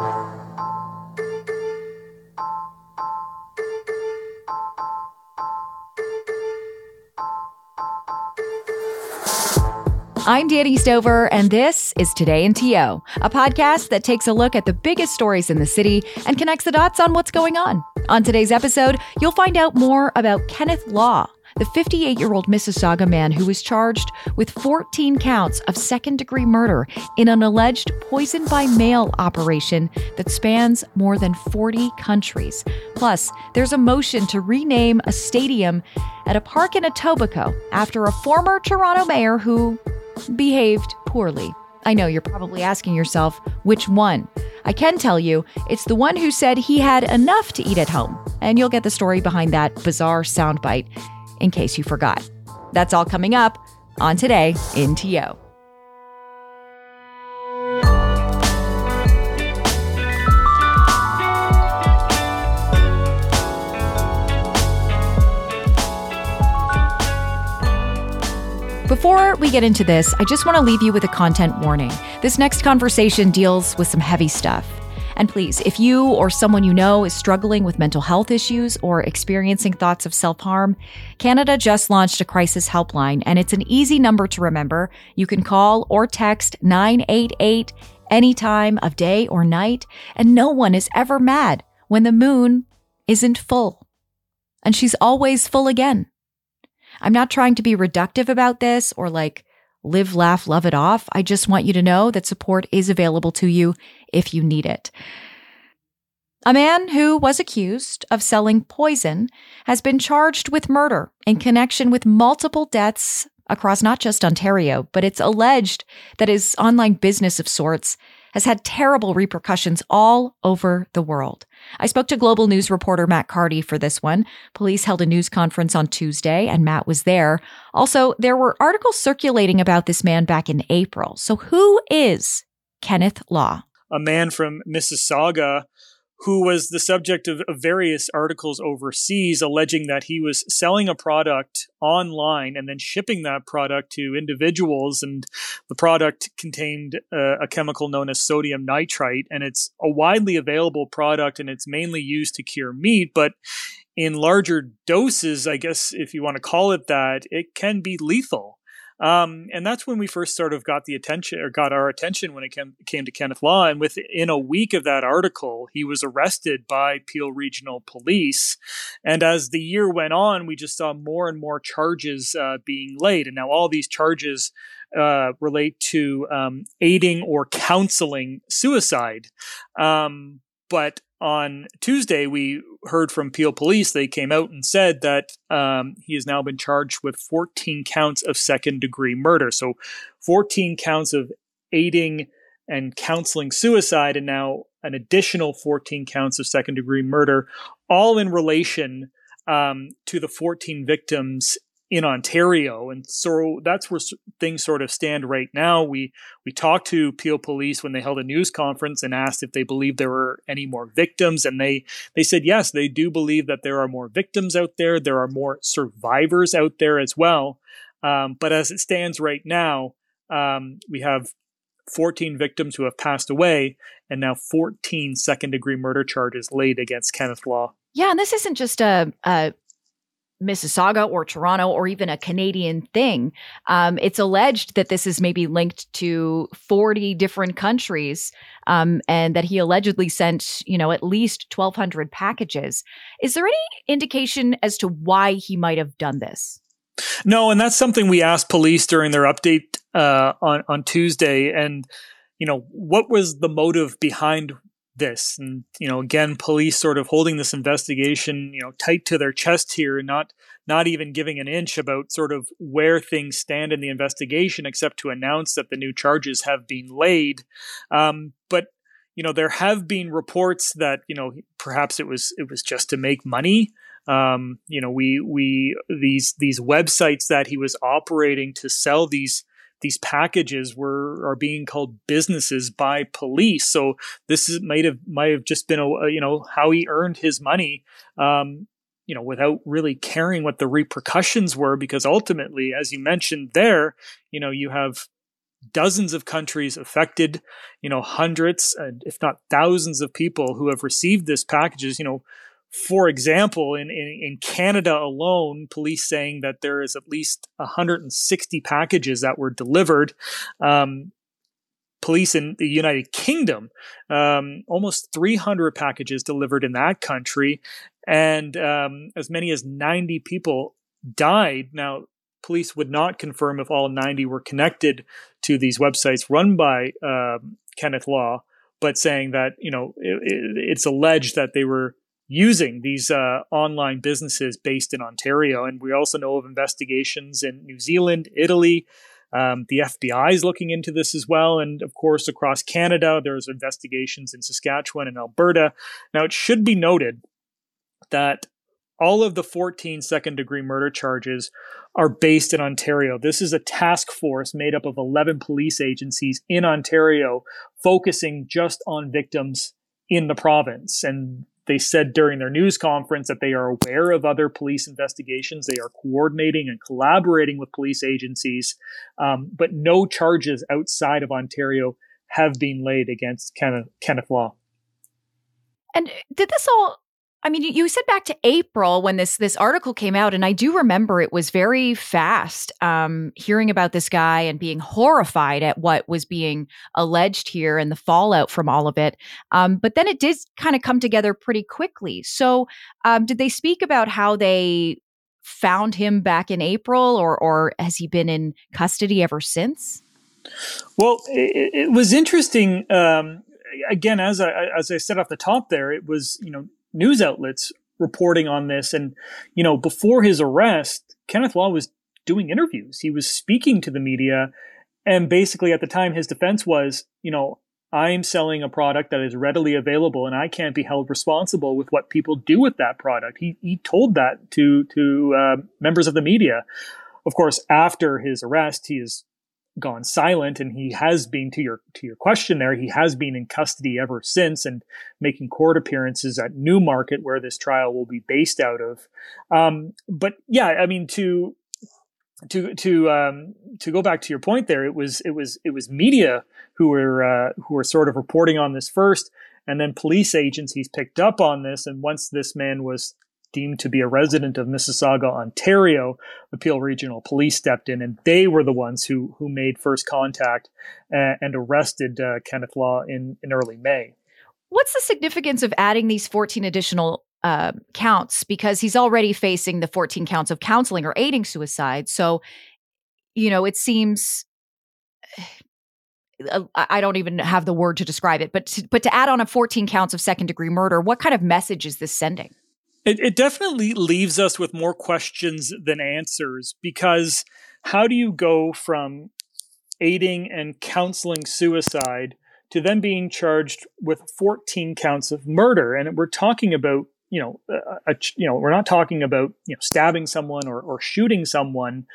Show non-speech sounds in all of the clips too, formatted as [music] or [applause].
I'm Dani Stover, and this is Today in TO, a podcast that takes a look at the biggest stories in the city and connects the dots on what's going on. On today's episode, you'll find out more about Kenneth Law, the 58 year old Mississauga man who was charged with 14 counts of second degree murder in an alleged poison by mail operation that spans more than 40 countries. Plus, there's a motion to rename a stadium at a park in Etobicoke after a former Toronto mayor who behaved poorly. I know you're probably asking yourself, which one? I can tell you, it's the one who said he had enough to eat at home. And you'll get the story behind that bizarre soundbite in case you forgot. That's all coming up on Today in TO. Before we get into this, I just want to leave you with a content warning. This next conversation deals with some heavy stuff. And please, if you or someone you know is struggling with mental health issues or experiencing thoughts of self harm, Canada just launched a crisis helpline, and it's an easy number to remember. You can call or text 988 any time of day or night, and no one is ever mad when the moon isn't full. And she's always full again. I'm not trying to be reductive about this or like live, laugh, love it off. I just want you to know that support is available to you if you need it. A man who was accused of selling poison has been charged with murder in connection with multiple deaths across not just Ontario, but it's alleged that his online business of sorts has had terrible repercussions all over the world. I spoke to Global News reporter Matt Carty for this one. Police held a news conference on Tuesday, and Matt was there. Also, there were articles circulating about this man back in April. So, who is Kenneth Law? A man from Mississauga who was the subject of, of, various articles overseas alleging that he was selling a product online and then shipping that product to individuals. And the product contained uh, a chemical known as sodium nitrite. And it's a widely available product and it's mainly used to cure meat. But in larger doses, I guess if you want to call it that, it can be lethal. Um, and that's when we first sort of got the attention or got our attention when it came, came to Kenneth Law. And within a week of that article, he was arrested by Peel Regional Police. And as the year went on, we just saw more and more charges uh, being laid. And now all these charges uh, relate to um, aiding or counseling suicide. Um, but on Tuesday, we heard from Peel Police. They came out and said that um, he has now been charged with 14 counts of second degree murder. So, 14 counts of aiding and counseling suicide, and now an additional 14 counts of second degree murder, all in relation um, to the 14 victims in Ontario. And so that's where things sort of stand right now. We we talked to Peel Police when they held a news conference and asked if they believed there were any more victims, and they they said yes, they do believe that there are more victims out there. There are more survivors out there as well. Um, but as it stands right now, um, we have 14 victims who have passed away, and now 14 second degree murder charges laid against Kenneth Law. Yeah, and this isn't just a, a Mississauga or Toronto or even a Canadian thing. Um, it's alleged that this is maybe linked to 40 different countries um, and that he allegedly sent, you know, at least 1,200 packages. Is there any indication as to why he might have done this? No, and that's something we asked police during their update uh, on on Tuesday. And you know, what was the motive behind this. And you know again police sort of holding this investigation you know tight to their chest here and not not even giving an inch about sort of where things stand in the investigation except to announce that the new charges have been laid. Um, but you know there have been reports that you know perhaps it was it was just to make money. Um, you know we we these these websites that he was operating to sell these these packages were are being called businesses by police. So this is, might have might have just been a you know how he earned his money. Um, you know, without really caring what the repercussions were, because ultimately, as you mentioned there, you know, you have dozens of countries affected, you know, hundreds, and if not thousands of people who have received this packages, you know, for example, in, in, in, Canada alone, police saying that there is at least 160 packages that were delivered. Um, police in the United Kingdom, um, almost 300 packages delivered in that country, and um, as many as 90 people died. Now, police would not confirm if all 90 were connected to these websites run by uh, Kenneth Law, but saying that you know it, it, it's alleged that they were using these uh, online businesses based in Ontario. And we also know of investigations in New Zealand, Italy. Um, the FBI is looking into this as well. And of course, across Canada, there's investigations in Saskatchewan and Alberta. Now, it should be noted that all of the 14 second degree murder charges are based in Ontario. This is a task force made up of 11 police agencies in Ontario focusing just on victims in the province. And they said during their news conference that they are aware of other police investigations. They are coordinating and collaborating with police agencies, um, but no charges outside of Ontario have been laid against Kenneth, Kenneth Law. And did this all I mean, you said back to April when this this article came out, and I do remember it was very fast. Um, hearing about this guy and being horrified at what was being alleged here and the fallout from all of it. Um, but then it did kind of come together pretty quickly. So, um, did they speak about how they found him back in April, or or has he been in custody ever since? Well, it, it was interesting. Um, again, as I as I said off the top, there it was you know news outlets reporting on this. And, you know, before his arrest, Kenneth Law was doing interviews. He was speaking to the media. And basically, at the time, his defense was, you know, I'm selling a product that is readily available and I can't be held responsible with what people do with that product. He, he told that to, to uh, members of the media. Of course, after his arrest, he is gone silent and he has been to your to your question there he has been in custody ever since and making court appearances at newmarket where this trial will be based out of. Um, but yeah i mean to to to um, to go back to your point there it was it was it was media who were uh, who were sort of reporting on this first and then police agencies picked up on this and once this man was deemed to be a resident of Mississauga, Ontario, the Peel Regional Police stepped in, and they were the ones who who made first contact uh, and arrested uh, Kenneth Law in in early May. What's the significance of adding these 14 additional uh, counts? Because he's already facing the 14 counts of counseling or aiding suicide. So, you know, it seems. [sighs] Uh, I don't even have the word to describe it, but to, but to add on a 14 counts of second degree murder, what kind of message is this sending? It, it definitely leaves us with more questions than answers because how do you go from aiding and counseling suicide to then being charged with 14 counts of murder? And we're talking about you know, a, a, you know, we're not talking about you know stabbing someone or, or shooting someone.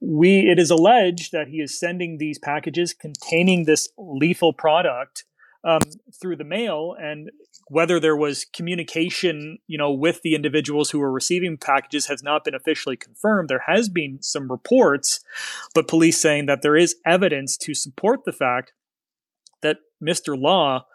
We it is alleged that he is sending these packages containing this lethal product um, through the mail, and whether there was communication, you know, with the individuals who were receiving packages has not been officially confirmed. There has been some reports, but police saying that there is evidence to support the fact that Mr. Law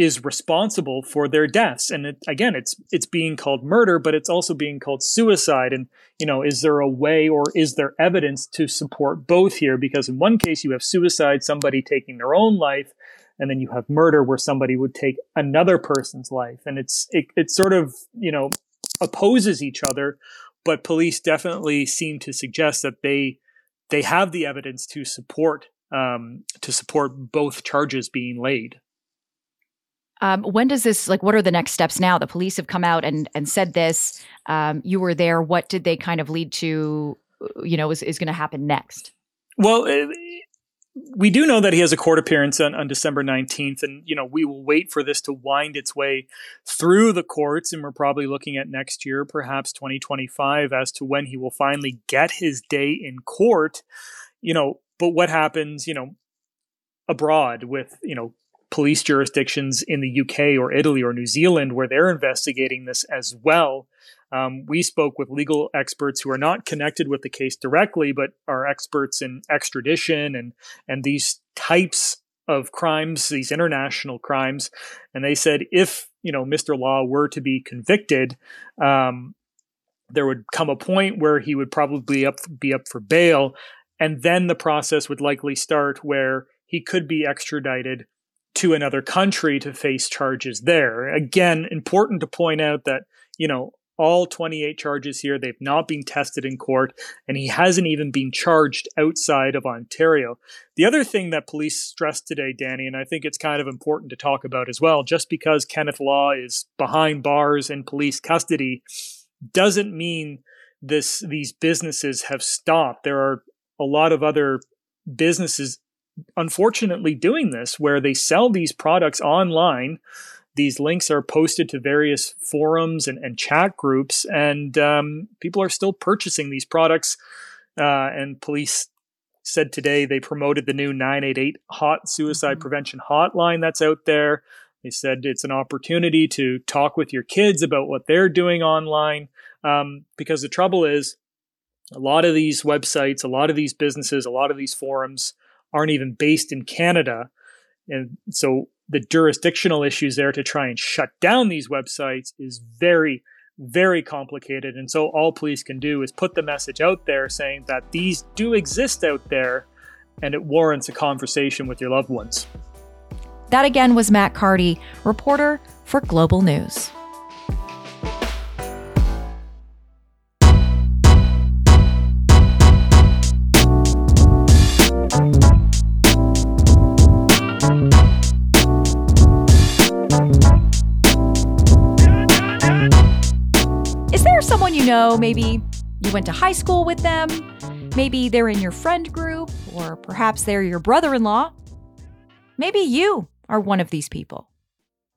is responsible for their deaths. And it, again, it's it's being called murder, but it's also being called suicide. And you know, is there a way or is there evidence to support both here? Because in one case, you have suicide, somebody taking their own life, and then you have murder where somebody would take another person's life. And it's it, it sort of you know opposes each other but police definitely seem to suggest that they they have the evidence to support um, to support both charges being laid. Um, when does this like what are the next steps now? The police have come out and and said this. Um, you were there. What did they kind of lead to you know is, is going to happen next? Well we do know that he has a court appearance on, on, December 19th, and you know we will wait for this to wind its way through the courts, and we're probably looking at next year, perhaps 2025, as to when he will finally get his day in court. You know, but what happens, you know, abroad with you know police jurisdictions in the UK or Italy or New Zealand where they're investigating this as well. Um, we spoke with legal experts who are not connected with the case directly, but are experts in extradition and and these types of crimes, these international crimes, and they said if you know Mr. Law were to be convicted, um, there would come a point where he would probably up be up for bail, and then the process would likely start where he could be extradited to another country to face charges there. Again, important to point out that you know all 28 charges here. They've not been tested in court, and he hasn't even been charged outside of Ontario. The other thing that police stressed today, Dani, and I think it's kind of important to talk about as well, just because Kenneth Law is behind bars in police custody doesn't mean this these businesses have stopped. There are a lot of other businesses unfortunately doing this where they sell these products online these links are posted to various forums and, and chat groups, and um, people are still purchasing these products. Uh, and police said today they promoted the new 988 hot suicide mm-hmm. prevention hotline that's out there. They said it's an opportunity to talk with your kids about what they're doing online. Um, because the trouble is, a lot of these websites, a lot of these businesses, a lot of these forums aren't even based in Canada. And so the jurisdictional issues there to try and shut down these websites is very, very complicated. And so all police can do is put the message out there saying that these do exist out there and it warrants a conversation with your loved ones. That again was Matt Carty, reporter for Global News. Know, maybe you went to high school with them, maybe they're in your friend group, or perhaps they're your brother in law. Maybe you are one of these people.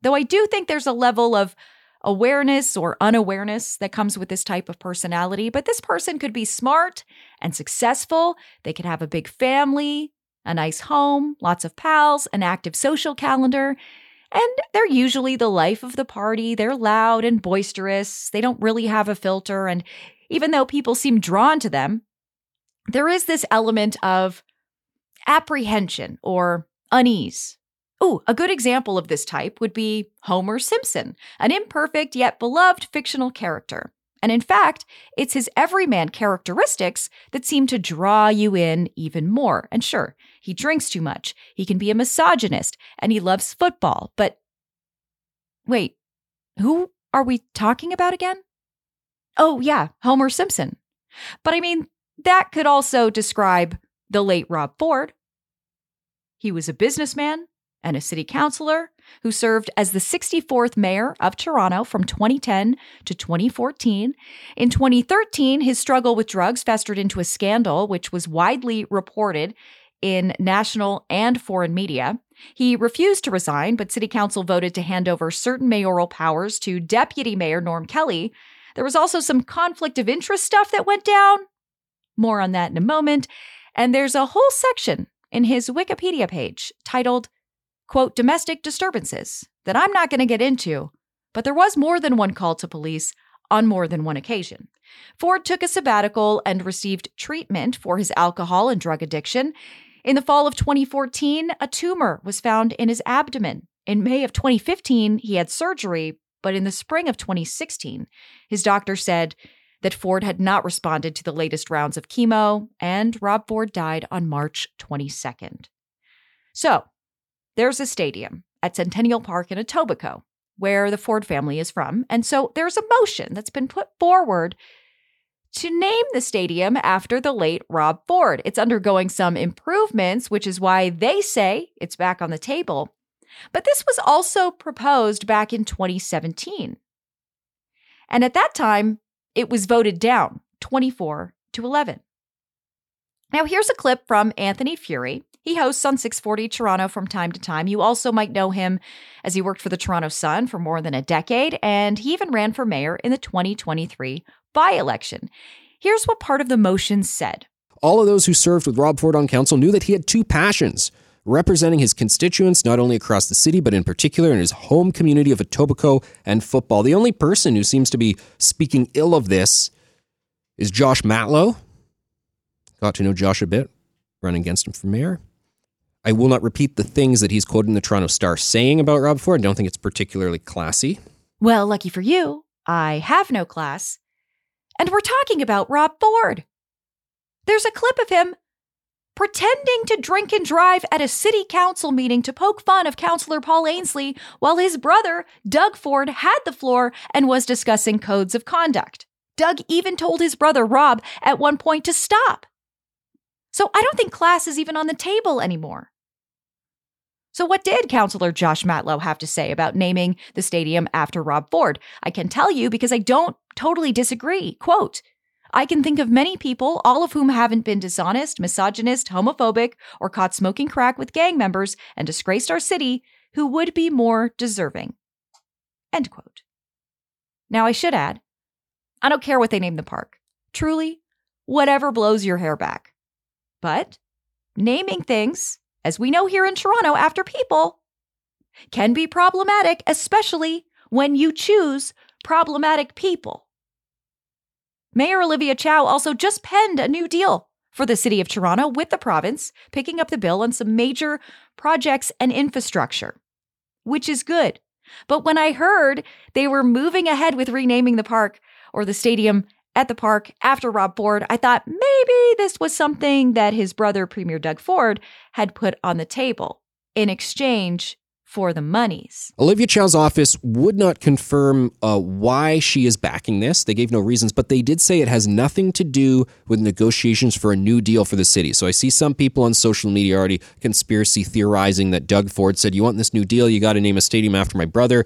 Though I do think there's a level of awareness or unawareness that comes with this type of personality, but this person could be smart and successful. They could have a big family, a nice home, lots of pals, an active social calendar, and they're usually the life of the party. They're loud and boisterous. They don't really have a filter. And even though people seem drawn to them, there is this element of apprehension or unease. Ooh, a good example of this type would be Homer Simpson, an imperfect yet beloved fictional character. And in fact, it's his everyman characteristics that seem to draw you in even more. And sure, he drinks too much, he can be a misogynist, and he loves football. But wait, who are we talking about again? Oh, yeah, Homer Simpson. But I mean, that could also describe the late Rob Ford. He was a businessman and a city councilor who served as the 64th mayor of Toronto from 2010 to 2014. In 2013, his struggle with drugs festered into a scandal, which was widely reported in national and foreign media. He refused to resign, but city council voted to hand over certain mayoral powers to deputy mayor Norm Kelly. There was also some conflict of interest stuff that went down. More on that in a moment. And there's a whole section in his Wikipedia page titled quote, domestic disturbances that I'm not going to get into, but there was more than one call to police on more than one occasion. Ford took a sabbatical and received treatment for his alcohol and drug addiction. In the fall of 2014, a tumor was found in his abdomen. In May of 2015, he had surgery, but in the spring of 2016, his doctor said that Ford had not responded to the latest rounds of chemo, and Rob Ford died on March 22nd. So, there's a stadium at Centennial Park in Etobicoke, where the Ford family is from. And so there's a motion that's been put forward to name the stadium after the late Rob Ford. It's undergoing some improvements, which is why they say it's back on the table. But this was also proposed back in 2017. And at that time, it was voted down 24 to 11. Now, here's a clip from Anthony Furey. He hosts on 640 Toronto from time to time. You also might know him as he worked for the Toronto Sun for more than a decade, and he even ran for mayor in the 2023 by election. Here's what part of the motion said All of those who served with Rob Ford on council knew that he had two passions representing his constituents not only across the city, but in particular in his home community of Etobicoke and football. The only person who seems to be speaking ill of this is Josh Matlow. Got to know Josh a bit, running against him for mayor. I will not repeat the things that he's quoted in the Toronto Star saying about Rob Ford. I don't think it's particularly classy. Well, lucky for you, I have no class. And we're talking about Rob Ford. There's a clip of him pretending to drink and drive at a city council meeting to poke fun of Councillor Paul Ainslie while his brother, Doug Ford, had the floor and was discussing codes of conduct. Doug even told his brother, Rob, at one point to stop. So I don't think class is even on the table anymore. So, what did Councillor Josh Matlow have to say about naming the stadium after Rob Ford? I can tell you because I don't totally disagree. Quote, I can think of many people, all of whom haven't been dishonest, misogynist, homophobic, or caught smoking crack with gang members and disgraced our city, who would be more deserving. End quote. Now, I should add, I don't care what they name the park. Truly, whatever blows your hair back. But naming things as we know here in Toronto, after people can be problematic, especially when you choose problematic people. Mayor Olivia Chow also just penned a new deal for the City of Toronto with the province, picking up the bill on some major projects and infrastructure, which is good. But when I heard they were moving ahead with renaming the park or the stadium at the park after Rob Ford, I thought maybe this was something that his brother, Premier Doug Ford, had put on the table in exchange for the monies. Olivia Chow's office would not confirm uh, why she is backing this. They gave no reasons, but they did say it has nothing to do with negotiations for a new deal for the city. So I see some people on social media already conspiracy theorizing that Doug Ford said, You want this new deal? You got to name a stadium after my brother.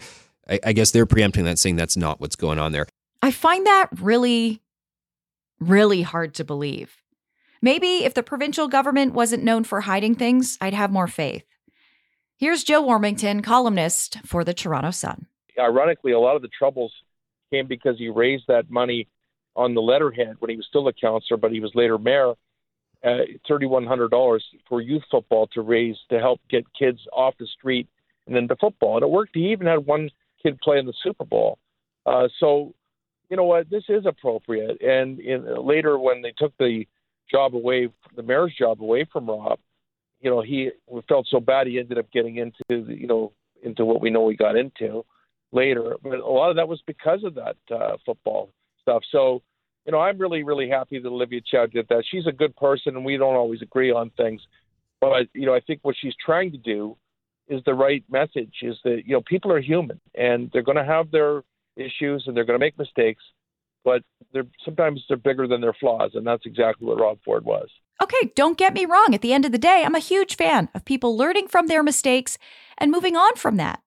I, I guess they're preempting that, saying that's not what's going on there. I find that really, really hard to believe. Maybe if the provincial government wasn't known for hiding things, I'd have more faith. Here's Joe Warmington, columnist for the Toronto Sun. Ironically, a lot of the troubles came because he raised that money on the letterhead when he was still a councillor, but he was later mayor. Uh, $3,100 for youth football to raise to help get kids off the street and into football. And it worked. He even had one kid play in the Super Bowl. Uh, so you know what, this is appropriate. And in, later, when they took the job away, the mayor's job away from Rob, you know, he felt so bad he ended up getting into, you know, into what we know he got into later. But a lot of that was because of that uh, football stuff. So, you know, I'm really, really happy that Olivia Chow did that. She's a good person, and we don't always agree on things. But, you know, I think what she's trying to do is the right message is that, you know, people are human and they're going to have their issues and they're going to make mistakes, but they're sometimes they're bigger than their flaws, and that's exactly what Rob Ford was. Okay, don't get me wrong. At the end of the day, I'm a huge fan of people learning from their mistakes and moving on from that.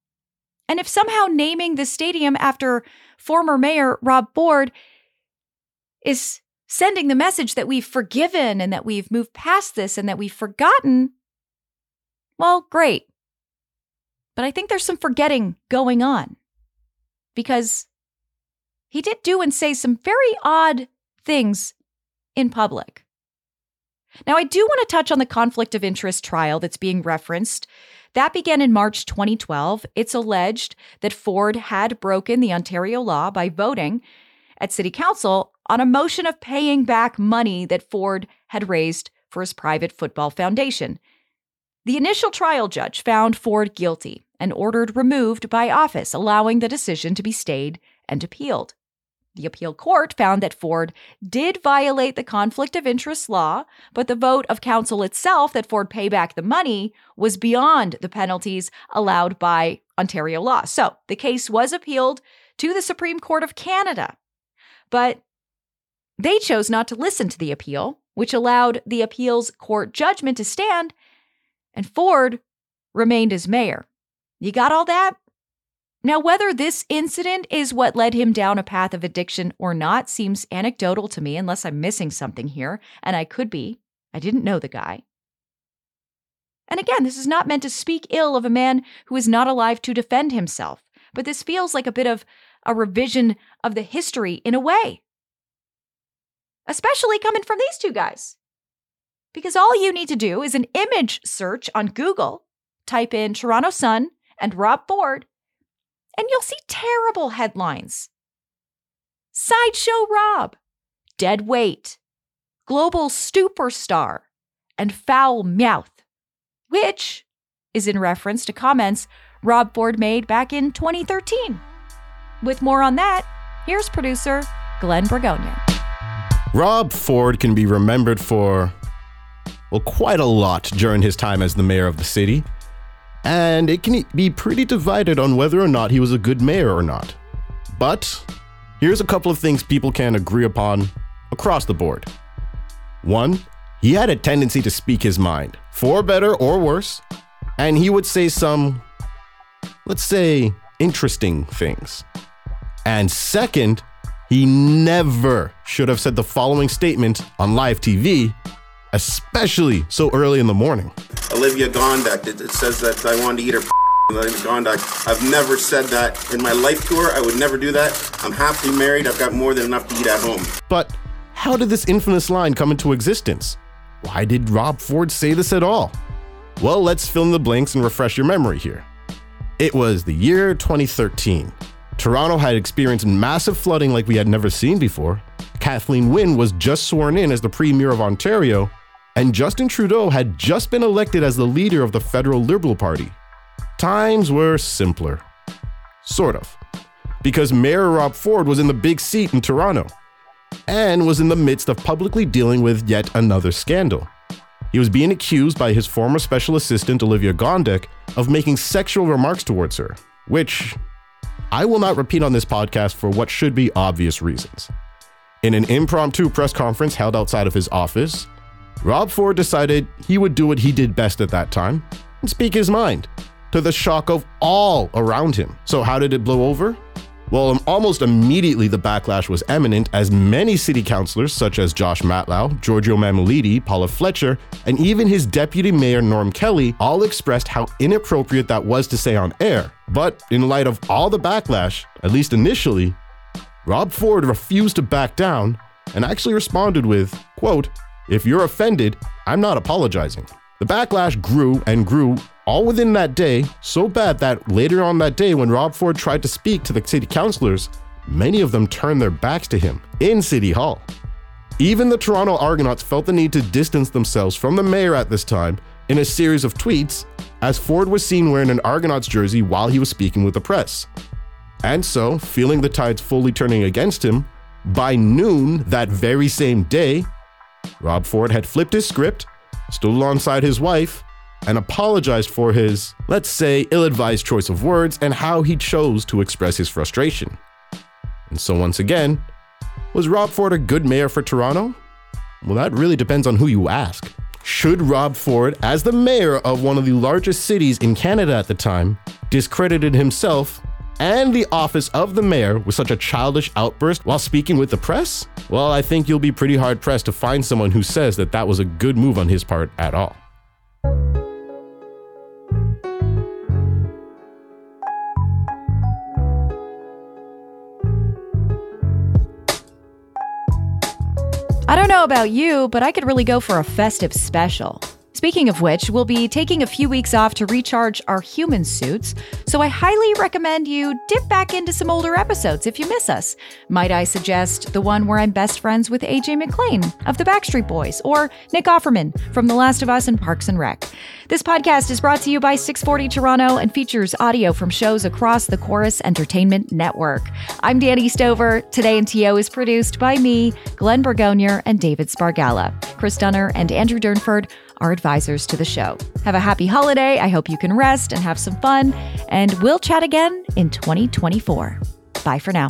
And if somehow naming the stadium after former mayor Rob Ford is sending the message that we've forgiven and that we've moved past this and that we've forgotten, well, great. But I think there's some forgetting going on because he did do and say some very odd things in public. Now, I do want to touch on the conflict of interest trial that's being referenced. That began in March 2012. It's alleged that Ford had broken the Ontario law by voting at City Council on a motion of paying back money that Ford had raised for his private football foundation. The initial trial judge found Ford guilty and ordered removed by office, allowing the decision to be stayed and appealed. The appeal court found that Ford did violate the conflict of interest law, but the vote of council itself that Ford pay back the money was beyond the penalties allowed by Ontario law. So the case was appealed to the Supreme Court of Canada. But they chose not to listen to the appeal, which allowed the appeals court judgment to stand, and Ford remained as mayor. You got all that? Now, whether this incident is what led him down a path of addiction or not seems anecdotal to me, unless I'm missing something here, and I could be. I didn't know the guy. And again, this is not meant to speak ill of a man who is not alive to defend himself, but this feels like a bit of a revision of the history in a way. Especially coming from these two guys. Because all you need to do is an image search on Google, type in Toronto Sun and Rob Ford, and you'll see terrible headlines. Sideshow Rob, Dead Weight, Global Superstar, and Foul Mouth, which is in reference to comments Rob Ford made back in 2013. With more on that, here's producer Glenn Bragonier. Rob Ford can be remembered for, well, quite a lot during his time as the mayor of the city. And it can be pretty divided on whether or not he was a good mayor or not. But here's a couple of things people can agree upon across the board. One, he had a tendency to speak his mind, for better or worse, and he would say some, let's say, interesting things. And second, he never should have said the following statement on live TV, especially so early in the morning. Olivia Gondek, it, it says that I wanted to eat her [laughs] Olivia Gondek. I've never said that in my life to her. I would never do that. I'm happily married. I've got more than enough to eat at home. But how did this infamous line come into existence? Why did Rob Ford say this at all? Well, let's fill in the blanks and refresh your memory here. It was the year 2013. Toronto had experienced massive flooding like we had never seen before. Kathleen Wynne was just sworn in as the Premier of Ontario, and Justin Trudeau had just been elected as the leader of the federal Liberal Party. Times were simpler. Sort of. Because Mayor Rob Ford was in the big seat in Toronto and was in the midst of publicly dealing with yet another scandal. He was being accused by his former special assistant, Olivia Gondek, of making sexual remarks towards her, which I will not repeat on this podcast for what should be obvious reasons. In an impromptu press conference held outside of his office, Rob Ford decided he would do what he did best at that time and speak his mind, to the shock of all around him. So, how did it blow over? Well, um, almost immediately the backlash was eminent as many city councilors, such as Josh Matlow, Giorgio Mammoliti, Paula Fletcher, and even his deputy mayor Norm Kelly all expressed how inappropriate that was to say on air. But in light of all the backlash, at least initially, Rob Ford refused to back down and actually responded with, quote, if you're offended, I'm not apologizing. The backlash grew and grew all within that day, so bad that later on that day, when Rob Ford tried to speak to the city councilors, many of them turned their backs to him in City Hall. Even the Toronto Argonauts felt the need to distance themselves from the mayor at this time in a series of tweets, as Ford was seen wearing an Argonauts jersey while he was speaking with the press. And so, feeling the tides fully turning against him, by noon that very same day, Rob Ford had flipped his script stood alongside his wife, and apologized for his, let's say, ill advised choice of words and how he chose to express his frustration. And so, once again, was Rob Ford a good mayor for Toronto? Well, that really depends on who you ask. Should Rob Ford, as the mayor of one of the largest cities in Canada at the time, discredited himself and the office of the mayor with such a childish outburst while speaking with the press? Well, I think you'll be pretty hard pressed to find someone who says that that was a good move on his part at all. I don't know about you, but I could really go for a festive special. Speaking of which, we'll be taking a few weeks off to recharge our human suits, so I highly recommend you dip back into some older episodes if you miss us. Might I suggest the one where I'm best friends with AJ McLean of the Backstreet Boys or Nick Offerman from The Last of Us and Parks and Rec. This podcast is brought to you by 640 Toronto and features audio from shows across the Corus Entertainment Network. I'm Dani Stover. Today in TO is produced by me, Glenn Bragonier, and David Spargala. Chris Dunner and Andrew Durnford are advisors to the show. Have a happy holiday. I hope you can rest and have some fun. And we'll chat again in 2024. Bye for now.